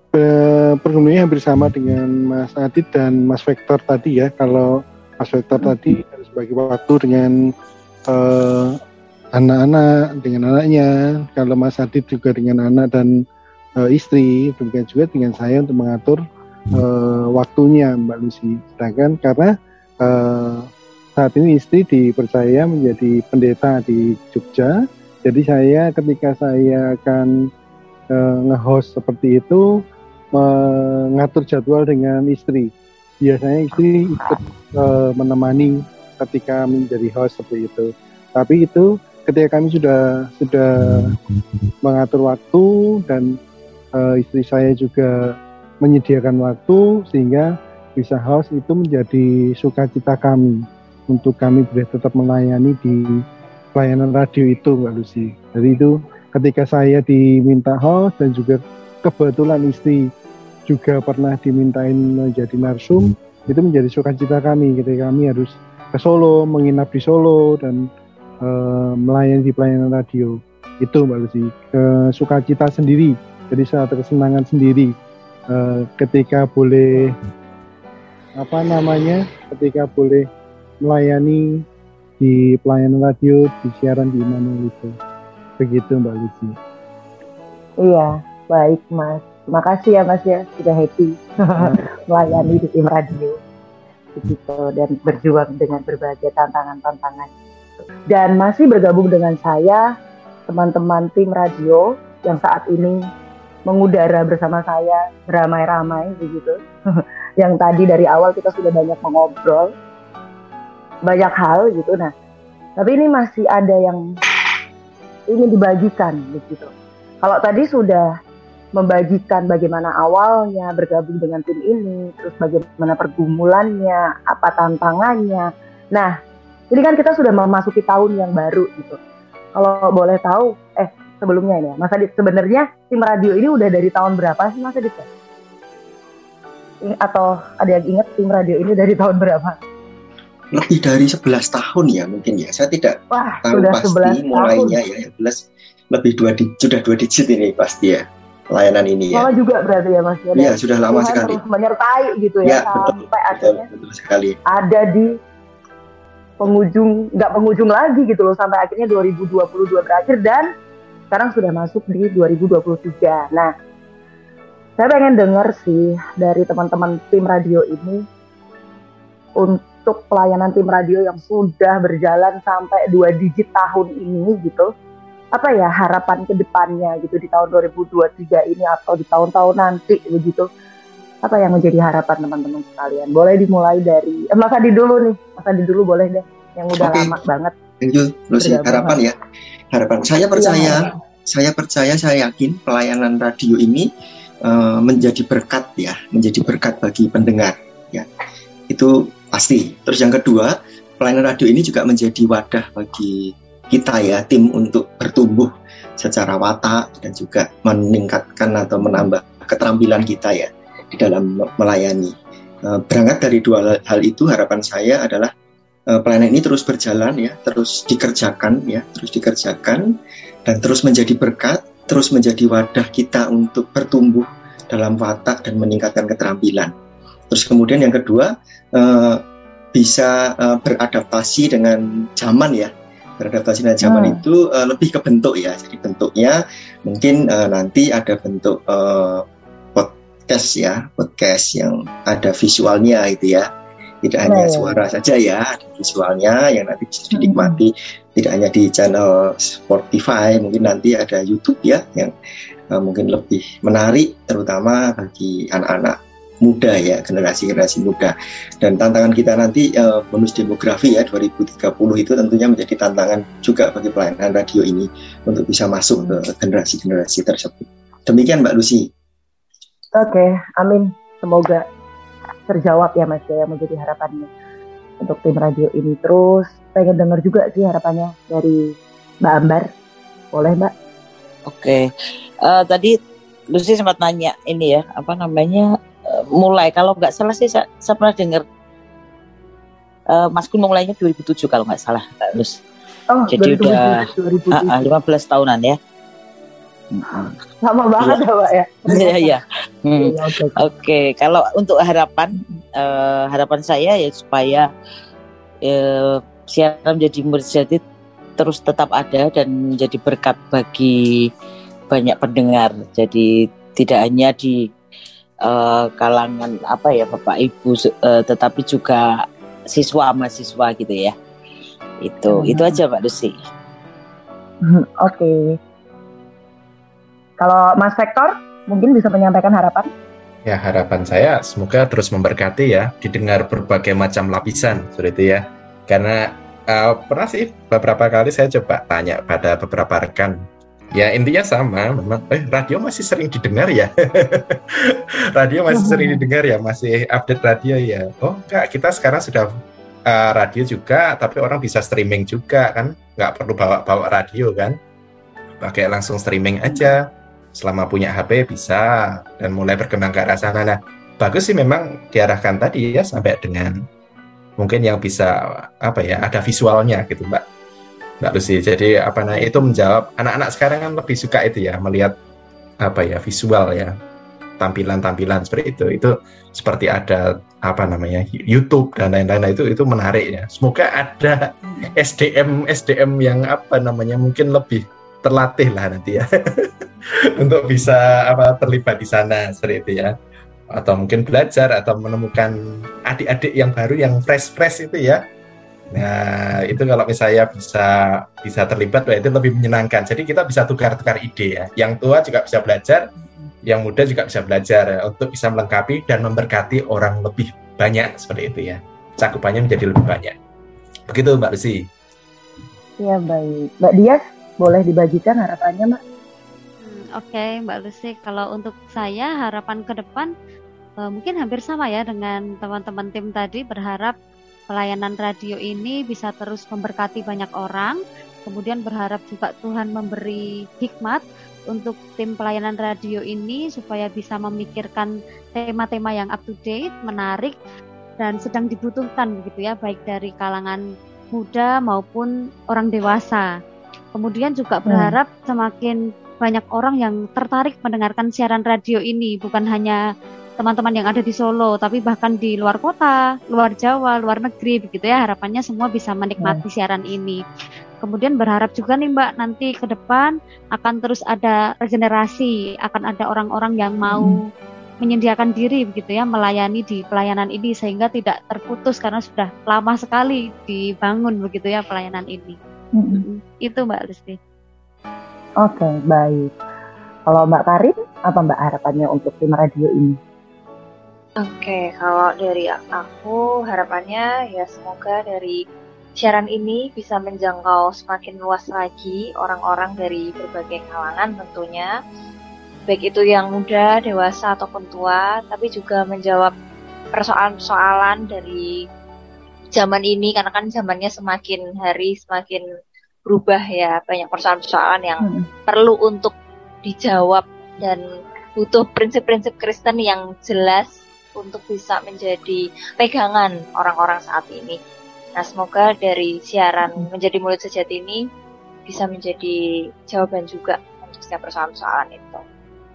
Uh, pergumulannya hampir sama dengan Mas Adit dan Mas Vektor tadi ya. Kalau Mas Vektor tadi harus bagi waktu dengan eh, anak-anak dengan anaknya, kalau Mas Adit juga dengan anak dan uh, istri, demikian juga dengan saya untuk mengatur uh, waktunya Mbak Lucy. Sedangkan karena uh, saat ini istri dipercaya menjadi pendeta di Jogja, jadi saya ketika saya akan uh, nge-host seperti itu mengatur jadwal dengan istri. Biasanya istri ikut uh, menemani ketika menjadi host seperti itu. Tapi itu ketika kami sudah sudah mengatur waktu dan uh, istri saya juga menyediakan waktu sehingga bisa host itu menjadi sukacita kami untuk kami boleh tetap melayani di pelayanan radio itu Mbak Lucy. Jadi itu ketika saya diminta host dan juga kebetulan istri juga pernah dimintain menjadi narsum, itu menjadi sukacita kami ketika kami harus ke Solo, menginap di Solo dan uh, melayani di pelayanan radio. Itu Mbak Lucy, uh, sukacita sendiri, jadi satu kesenangan sendiri uh, ketika boleh apa namanya, ketika boleh melayani di pelayanan radio di siaran di Immanuel itu. Begitu Mbak Lucy. Iya, baik Mas. Terima kasih ya Mas ya, sudah happy melayani di tim radio begitu dan berjuang dengan berbagai tantangan-tantangan. Dan masih bergabung dengan saya teman-teman tim radio yang saat ini mengudara bersama saya beramai-ramai begitu. yang tadi dari awal kita sudah banyak mengobrol banyak hal gitu. Nah, tapi ini masih ada yang ingin dibagikan begitu. Kalau tadi sudah membagikan bagaimana awalnya bergabung dengan tim ini, terus bagaimana pergumulannya, apa tantangannya. Nah, ini kan kita sudah memasuki tahun yang baru gitu. Kalau boleh tahu, eh sebelumnya ini ya, Mas Adit sebenarnya tim radio ini udah dari tahun berapa sih Mas Adit? ya? I- Atau ada yang ingat tim radio ini dari tahun berapa? Lebih dari 11 tahun ya mungkin ya. Saya tidak Wah, tahu sudah pasti 11 tahun. mulainya ya. Yang jelas lebih dua di, sudah dua digit ini pasti ya layanan ini ya. Lama juga berarti ya Mas ya. Iya sudah lama Tuhan sekali. menyertai gitu ya, Ya betul, sampai betul, akhirnya betul sekali. ada di penghujung nggak penghujung lagi gitu loh sampai akhirnya 2022 berakhir dan sekarang sudah masuk di 2023. Nah, saya pengen dengar sih dari teman-teman tim radio ini untuk pelayanan tim radio yang sudah berjalan sampai dua digit tahun ini gitu. Apa ya harapan ke depannya gitu di tahun 2023 ini atau di tahun-tahun nanti begitu apa yang menjadi harapan teman-teman sekalian? Boleh dimulai dari eh, Mas Adi dulu nih, Mas Adi dulu boleh deh, yang udah Oke. lama banget. Thank you, Lucy. Harapan ya. Harapan. Saya percaya, Iya. saya percaya, saya yakin pelayanan radio ini eh, menjadi berkat ya, menjadi berkat bagi pendengar ya. Itu pasti. Terus yang kedua, pelayanan radio ini juga menjadi wadah bagi kita ya, tim untuk bertumbuh secara watak dan juga meningkatkan atau menambah keterampilan kita ya di dalam melayani. Eh, Berangkat dari dua hal itu, harapan saya adalah eh, pelayanan ini terus berjalan ya, terus dikerjakan ya, terus dikerjakan dan terus menjadi berkat, terus menjadi wadah kita untuk bertumbuh dalam watak dan meningkatkan keterampilan. Terus kemudian yang kedua eh, bisa beradaptasi dengan zaman ya, beradaptasi dengan zaman Hmm. itu eh, lebih ke bentuk ya. Jadi bentuknya mungkin eh, nanti ada bentuk eh, podcast ya, podcast yang ada visualnya itu ya tidak hanya Oh. suara saja ya, ada visualnya yang nanti bisa dinikmati tidak hanya di channel Spotify, mungkin nanti ada YouTube ya yang uh, mungkin lebih menarik terutama bagi anak-anak muda ya, generasi-generasi muda. Dan tantangan kita nanti uh, bonus demografi ya 2030 itu tentunya menjadi tantangan juga bagi pelayanan radio ini untuk bisa masuk ke generasi-generasi tersebut. Demikian Mbak Lucy. Oke, amin. Semoga terjawab ya Mas ya yang menjadi harapannya untuk tim radio ini. Terus pengen dengar juga sih harapannya dari Mbak Ambar. Boleh Mbak? Oke, Eh, tadi Lucy sempat nanya ini ya, apa namanya eh, mulai kalau nggak salah sih saya, saya pernah dengar eh, Mas Kun mulainya 2007 kalau nggak salah, Lus. Oh, Jadi 2007, udah- 2007. Ah, ah, 15 tahunan ya. Lama banget ya Mbak ya. Iya iya. Hmm. Iya, oke, oke. Oke, kalau untuk harapan eh, harapan saya ya supaya eh, siaran menjadi murjati terus tetap ada dan menjadi berkat bagi banyak pendengar. Jadi tidak hanya di eh, kalangan apa ya Bapak Ibu eh, tetapi juga siswa mahasiswa gitu ya. Itu Hmm. itu aja Pak Lucy. Hmm, Oke. Kalau Mas Vektor mungkin bisa menyampaikan harapan? Ya harapan saya semoga terus memberkati ya, didengar berbagai macam lapisan seperti itu ya. Karena eh, pernah sih beberapa kali saya coba tanya pada beberapa rekan. Ya intinya sama, memang eh radio masih sering didengar ya. radio masih sering didengar ya, masih update radio ya. Oh enggak, kita sekarang sudah eh, radio juga, tapi orang bisa streaming juga kan, nggak perlu bawa-bawa radio kan. Pakai langsung streaming aja selama punya HP bisa dan mulai berkembang ke arah sana. Nah, bagus sih memang diarahkan tadi ya sampai dengan mungkin yang bisa apa ya ada visualnya gitu Mbak Mbak Lucy. Jadi apa nah itu menjawab anak-anak sekarang kan lebih suka itu ya melihat apa ya visual ya tampilan-tampilan seperti itu. Itu seperti ada apa namanya YouTube dan lain-lain. Nah, itu itu menarik ya. Semoga ada SDM SDM yang apa namanya mungkin lebih terlatih lah nanti ya. Untuk bisa apa terlibat di sana seperti itu ya. Atau mungkin belajar atau menemukan adik-adik yang baru yang fresh-fresh itu ya nah itu kalau misalnya bisa bisa terlibat wah, itu lebih menyenangkan. Jadi kita bisa tukar-tukar ide ya. Yang tua juga bisa belajar yang muda juga bisa belajar ya, untuk bisa melengkapi dan memberkati orang lebih banyak seperti itu ya. Cakupannya menjadi lebih banyak. Begitu Mbak Lucy. Ya baik. Mbak Dias boleh dibagikan harapannya Mbak? Hmm, Oke, Mbak Lucy, kalau untuk saya harapan ke depan eh, mungkin hampir sama ya dengan teman-teman tim tadi berharap pelayanan radio ini bisa terus memberkati banyak orang, Kemudian berharap juga Tuhan memberi hikmat untuk tim pelayanan radio ini supaya bisa memikirkan tema-tema yang up to date, menarik dan sedang dibutuhkan begitu ya baik dari kalangan muda maupun orang dewasa. Kemudian juga berharap semakin banyak orang yang tertarik mendengarkan siaran radio ini bukan hanya teman-teman yang ada di Solo, tapi bahkan di luar kota, luar Jawa, luar negeri, begitu ya. Harapannya semua bisa menikmati hmm. siaran ini. Kemudian berharap juga nih Mbak, nanti ke depan akan terus ada regenerasi, akan ada orang-orang yang mau hmm. menyediakan diri begitu ya, melayani di pelayanan ini sehingga tidak terputus karena sudah lama sekali dibangun begitu ya pelayanan ini. Hmm. Itu Mbak Lusti. Oke, okay, baik. Kalau Mbak Karin, apa Mbak harapannya untuk tim radio ini? Oke, kalau dari aku harapannya ya semoga dari siaran ini bisa menjangkau semakin luas lagi orang-orang dari berbagai kalangan tentunya. Baik itu yang muda, dewasa ataupun tua, tapi juga menjawab persoalan-persoalan dari zaman ini karena kan zamannya semakin hari semakin berubah ya, banyak persoalan-persoalan yang hmm. perlu untuk dijawab dan butuh prinsip-prinsip Kristen yang jelas untuk bisa menjadi pegangan orang-orang saat ini. Nah, semoga dari siaran menjadi mulut sejati ini bisa menjadi jawaban juga untuk setiap persoalan-persoalan itu.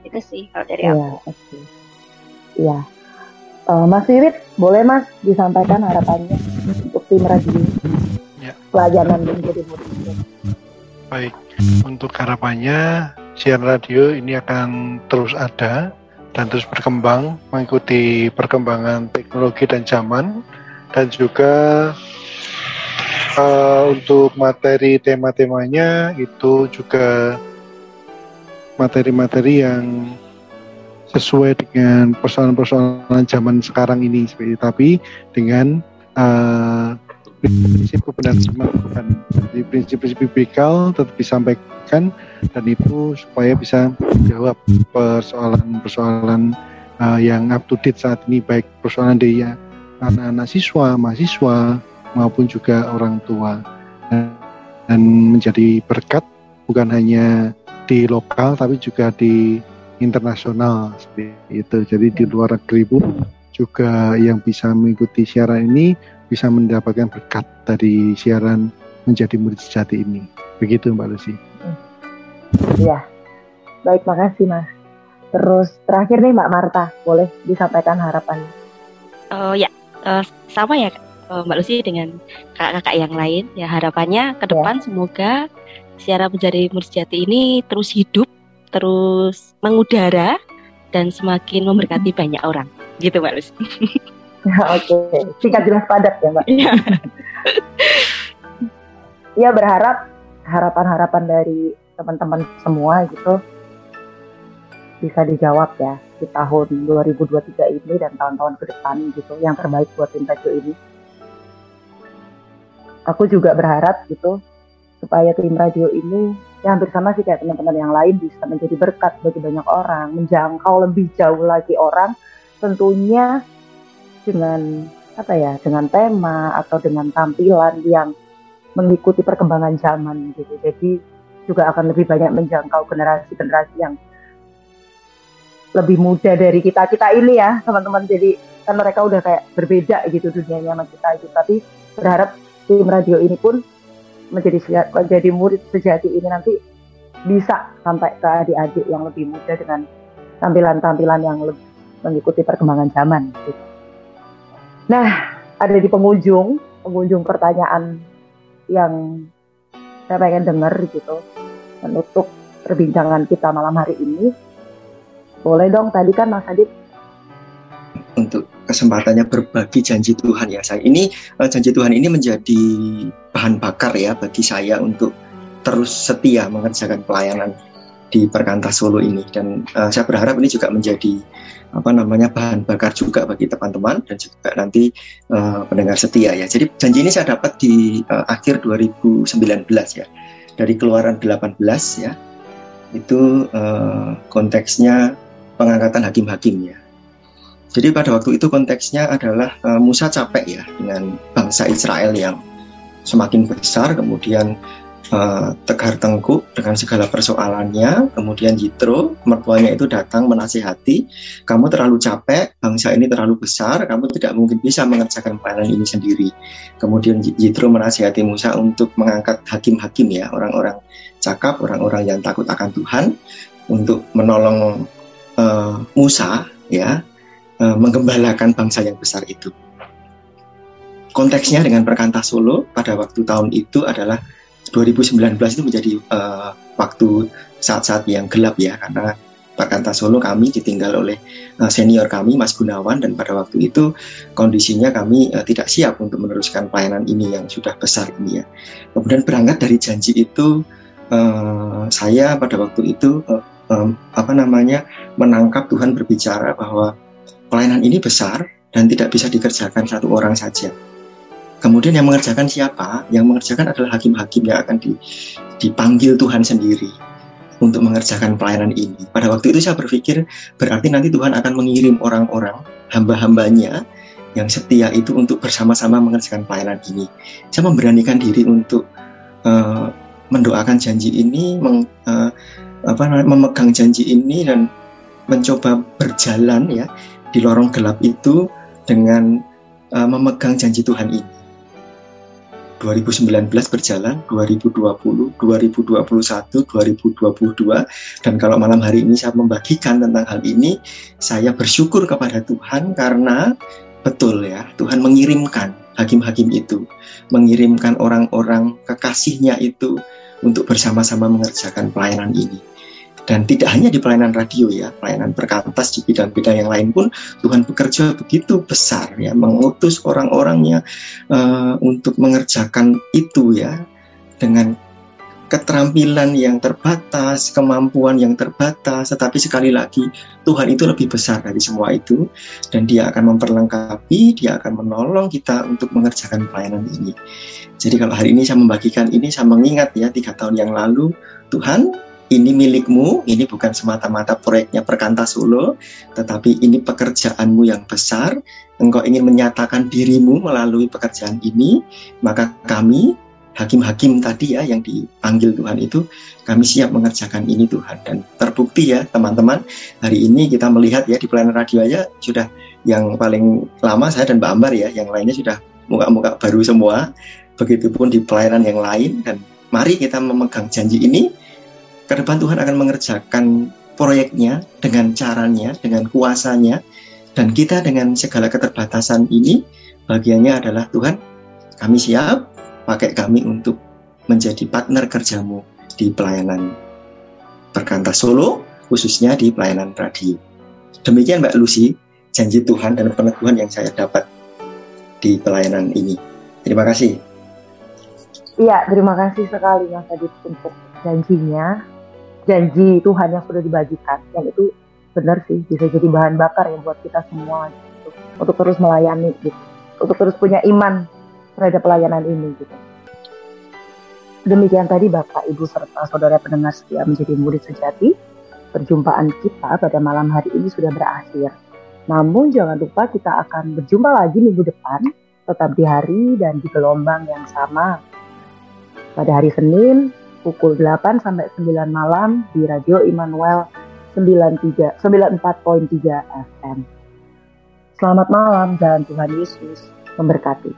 Itu sih kalau dari ya, aku. Okay. Iya. Uh, Mas Wiwit, boleh Mas disampaikan harapannya untuk tim radio ya. pelajaran menjadi murid Baik, untuk harapannya siaran radio ini akan terus ada dan terus berkembang mengikuti perkembangan teknologi dan zaman dan juga uh, untuk materi tema-temanya itu juga materi-materi yang sesuai dengan persoalan-persoalan zaman sekarang ini tapi dengan uh, prinsip kebenaran jadi prinsip-prinsip biblikal tetap disampaikan dan itu supaya bisa menjawab persoalan-persoalan uh, yang up to date saat ini baik persoalan dari anak-anak siswa, mahasiswa maupun juga orang tua dan menjadi berkat bukan hanya di lokal tapi juga di internasional seperti itu. Jadi di luar negeri pun juga yang bisa mengikuti siaran ini bisa mendapatkan berkat dari siaran menjadi murid sejati ini. Begitu Mbak Lucy. Iya. Baik, makasih Mas. Terus terakhir nih Mbak Marta, boleh disampaikan harapannya? Oh ya, uh, sama ya uh, Mbak Lucy dengan kakak-kakak yang lain. Ya harapannya ke depan ya. semoga siaran menjadi murid sejati ini terus hidup, terus mengudara dan semakin memberkati hmm. banyak orang. Gitu Mbak Lucy. Oke, okay. singkat jelas padat ya Mbak. Iya. Iya berharap harapan-harapan dari teman-teman semua gitu bisa dijawab ya di tahun 2023 ini dan tahun-tahun ke depan gitu yang terbaik buat tim radio ini. Aku juga berharap gitu supaya tim radio ini ya hampir sama sih kayak teman-teman yang lain bisa menjadi berkat bagi banyak orang, menjangkau lebih jauh lagi orang tentunya dengan apa ya, dengan tema atau dengan tampilan yang mengikuti perkembangan zaman gitu. Jadi juga akan lebih banyak menjangkau generasi-generasi yang lebih muda dari kita kita ini ya teman-teman jadi kan mereka udah kayak berbeda gitu dunianya sama kita gitu tapi berharap tim radio ini pun menjadi menjadi murid sejati ini nanti bisa sampai ke adik-adik yang lebih muda dengan tampilan-tampilan yang lebih mengikuti perkembangan zaman gitu. Nah, ada di pengunjung, pengunjung pertanyaan yang saya pengen dengar gitu menutup perbincangan kita malam hari ini. Boleh dong tadi kan Mas Adit untuk kesempatannya berbagi janji Tuhan ya saya ini uh, janji Tuhan ini menjadi bahan bakar ya bagi saya untuk terus setia mengerjakan pelayanan di Perkantas Solo ini dan uh, saya berharap ini juga menjadi apa namanya bahan bakar juga bagi teman-teman dan juga nanti uh, pendengar setia ya. Jadi janji ini saya dapat di uh, akhir 2019 ya. Dari keluaran 18 ya. Itu uh, konteksnya pengangkatan hakim-hakim ya. Jadi pada waktu itu konteksnya adalah uh, Musa capek ya dengan bangsa Israel yang semakin besar kemudian uh, tegar tengkuk dengan segala persoalannya. Kemudian Jitro, mertuanya itu datang menasihati, kamu terlalu capek, bangsa ini terlalu besar, kamu tidak mungkin bisa mengerjakan pelayanan ini sendiri. Kemudian Jitro menasihati Musa untuk mengangkat hakim-hakim ya, orang-orang cakap, orang-orang yang takut akan Tuhan, untuk menolong uh, Musa ya, uh, menggembalakan bangsa yang besar itu. Konteksnya dengan perkantah Solo pada waktu tahun itu adalah 2019 itu menjadi uh, waktu saat-saat yang gelap ya karena Pak Kanta Solo kami ditinggal oleh uh, senior kami Mas Gunawan dan pada waktu itu kondisinya kami uh, tidak siap untuk meneruskan pelayanan ini yang sudah besar ini ya. Kemudian berangkat dari janji itu uh, saya pada waktu itu uh, um, apa namanya menangkap Tuhan berbicara bahwa pelayanan ini besar dan tidak bisa dikerjakan satu orang saja Kemudian yang mengerjakan siapa? Yang mengerjakan adalah hakim-hakim yang akan dipanggil Tuhan sendiri untuk mengerjakan pelayanan ini. Pada waktu itu saya berpikir berarti nanti Tuhan akan mengirim orang-orang hamba-hambanya yang setia itu untuk bersama-sama mengerjakan pelayanan ini. Saya memberanikan diri untuk uh, mendoakan janji ini, meng, uh, apa memegang janji ini dan mencoba berjalan ya di lorong gelap itu dengan uh, memegang janji Tuhan ini. 2019 berjalan, 2020, 2021, 2022 dan kalau malam hari ini saya membagikan tentang hal ini, saya bersyukur kepada Tuhan karena betul ya, Tuhan mengirimkan hakim-hakim itu, mengirimkan orang-orang kekasihnya itu untuk bersama-sama mengerjakan pelayanan ini dan tidak hanya di pelayanan radio ya, pelayanan perkantas di bidang-bidang yang lain pun Tuhan bekerja begitu besar ya, mengutus orang-orangnya uh, untuk mengerjakan itu ya dengan keterampilan yang terbatas, kemampuan yang terbatas, tetapi sekali lagi Tuhan itu lebih besar dari semua itu dan Dia akan memperlengkapi, Dia akan menolong kita untuk mengerjakan pelayanan ini. Jadi kalau hari ini saya membagikan ini, saya mengingat ya tiga tahun yang lalu Tuhan ini milikmu, ini bukan semata-mata proyeknya Perkanta Solo, tetapi ini pekerjaanmu yang besar. Engkau ingin menyatakan dirimu melalui pekerjaan ini, maka kami hakim-hakim tadi ya yang dipanggil Tuhan itu kami siap mengerjakan ini Tuhan. Dan terbukti ya teman-teman hari ini kita melihat ya di pelayanan radio aja sudah yang paling lama saya dan Mbak Ambar ya yang lainnya sudah muka-muka baru semua. Begitupun di pelayanan yang lain. Dan mari kita memegang janji ini ke depan Tuhan akan mengerjakan proyeknya dengan caranya, dengan kuasanya, dan kita dengan segala keterbatasan ini, bagiannya adalah Tuhan, kami siap pakai kami untuk menjadi partner kerjamu di pelayanan perkanta Solo, khususnya di pelayanan radio. Demikian Mbak Lucy, janji Tuhan dan peneguhan yang saya dapat di pelayanan ini. Terima kasih. Iya, terima kasih sekali Mas Adit untuk janjinya janji Tuhan yang sudah dibagikan. Yang itu benar sih bisa jadi bahan bakar yang buat kita semua gitu. Untuk terus melayani gitu. Untuk terus punya iman terhadap pelayanan ini gitu. Demikian tadi Bapak Ibu serta saudara pendengar setia menjadi murid sejati perjumpaan kita pada malam hari ini sudah berakhir. Namun jangan lupa kita akan berjumpa lagi minggu depan tetap di hari dan di gelombang yang sama. Pada hari Senin pukul 8 sampai 9 malam di Radio Immanuel 93 94.3 FM. Selamat malam dan Tuhan Yesus memberkati.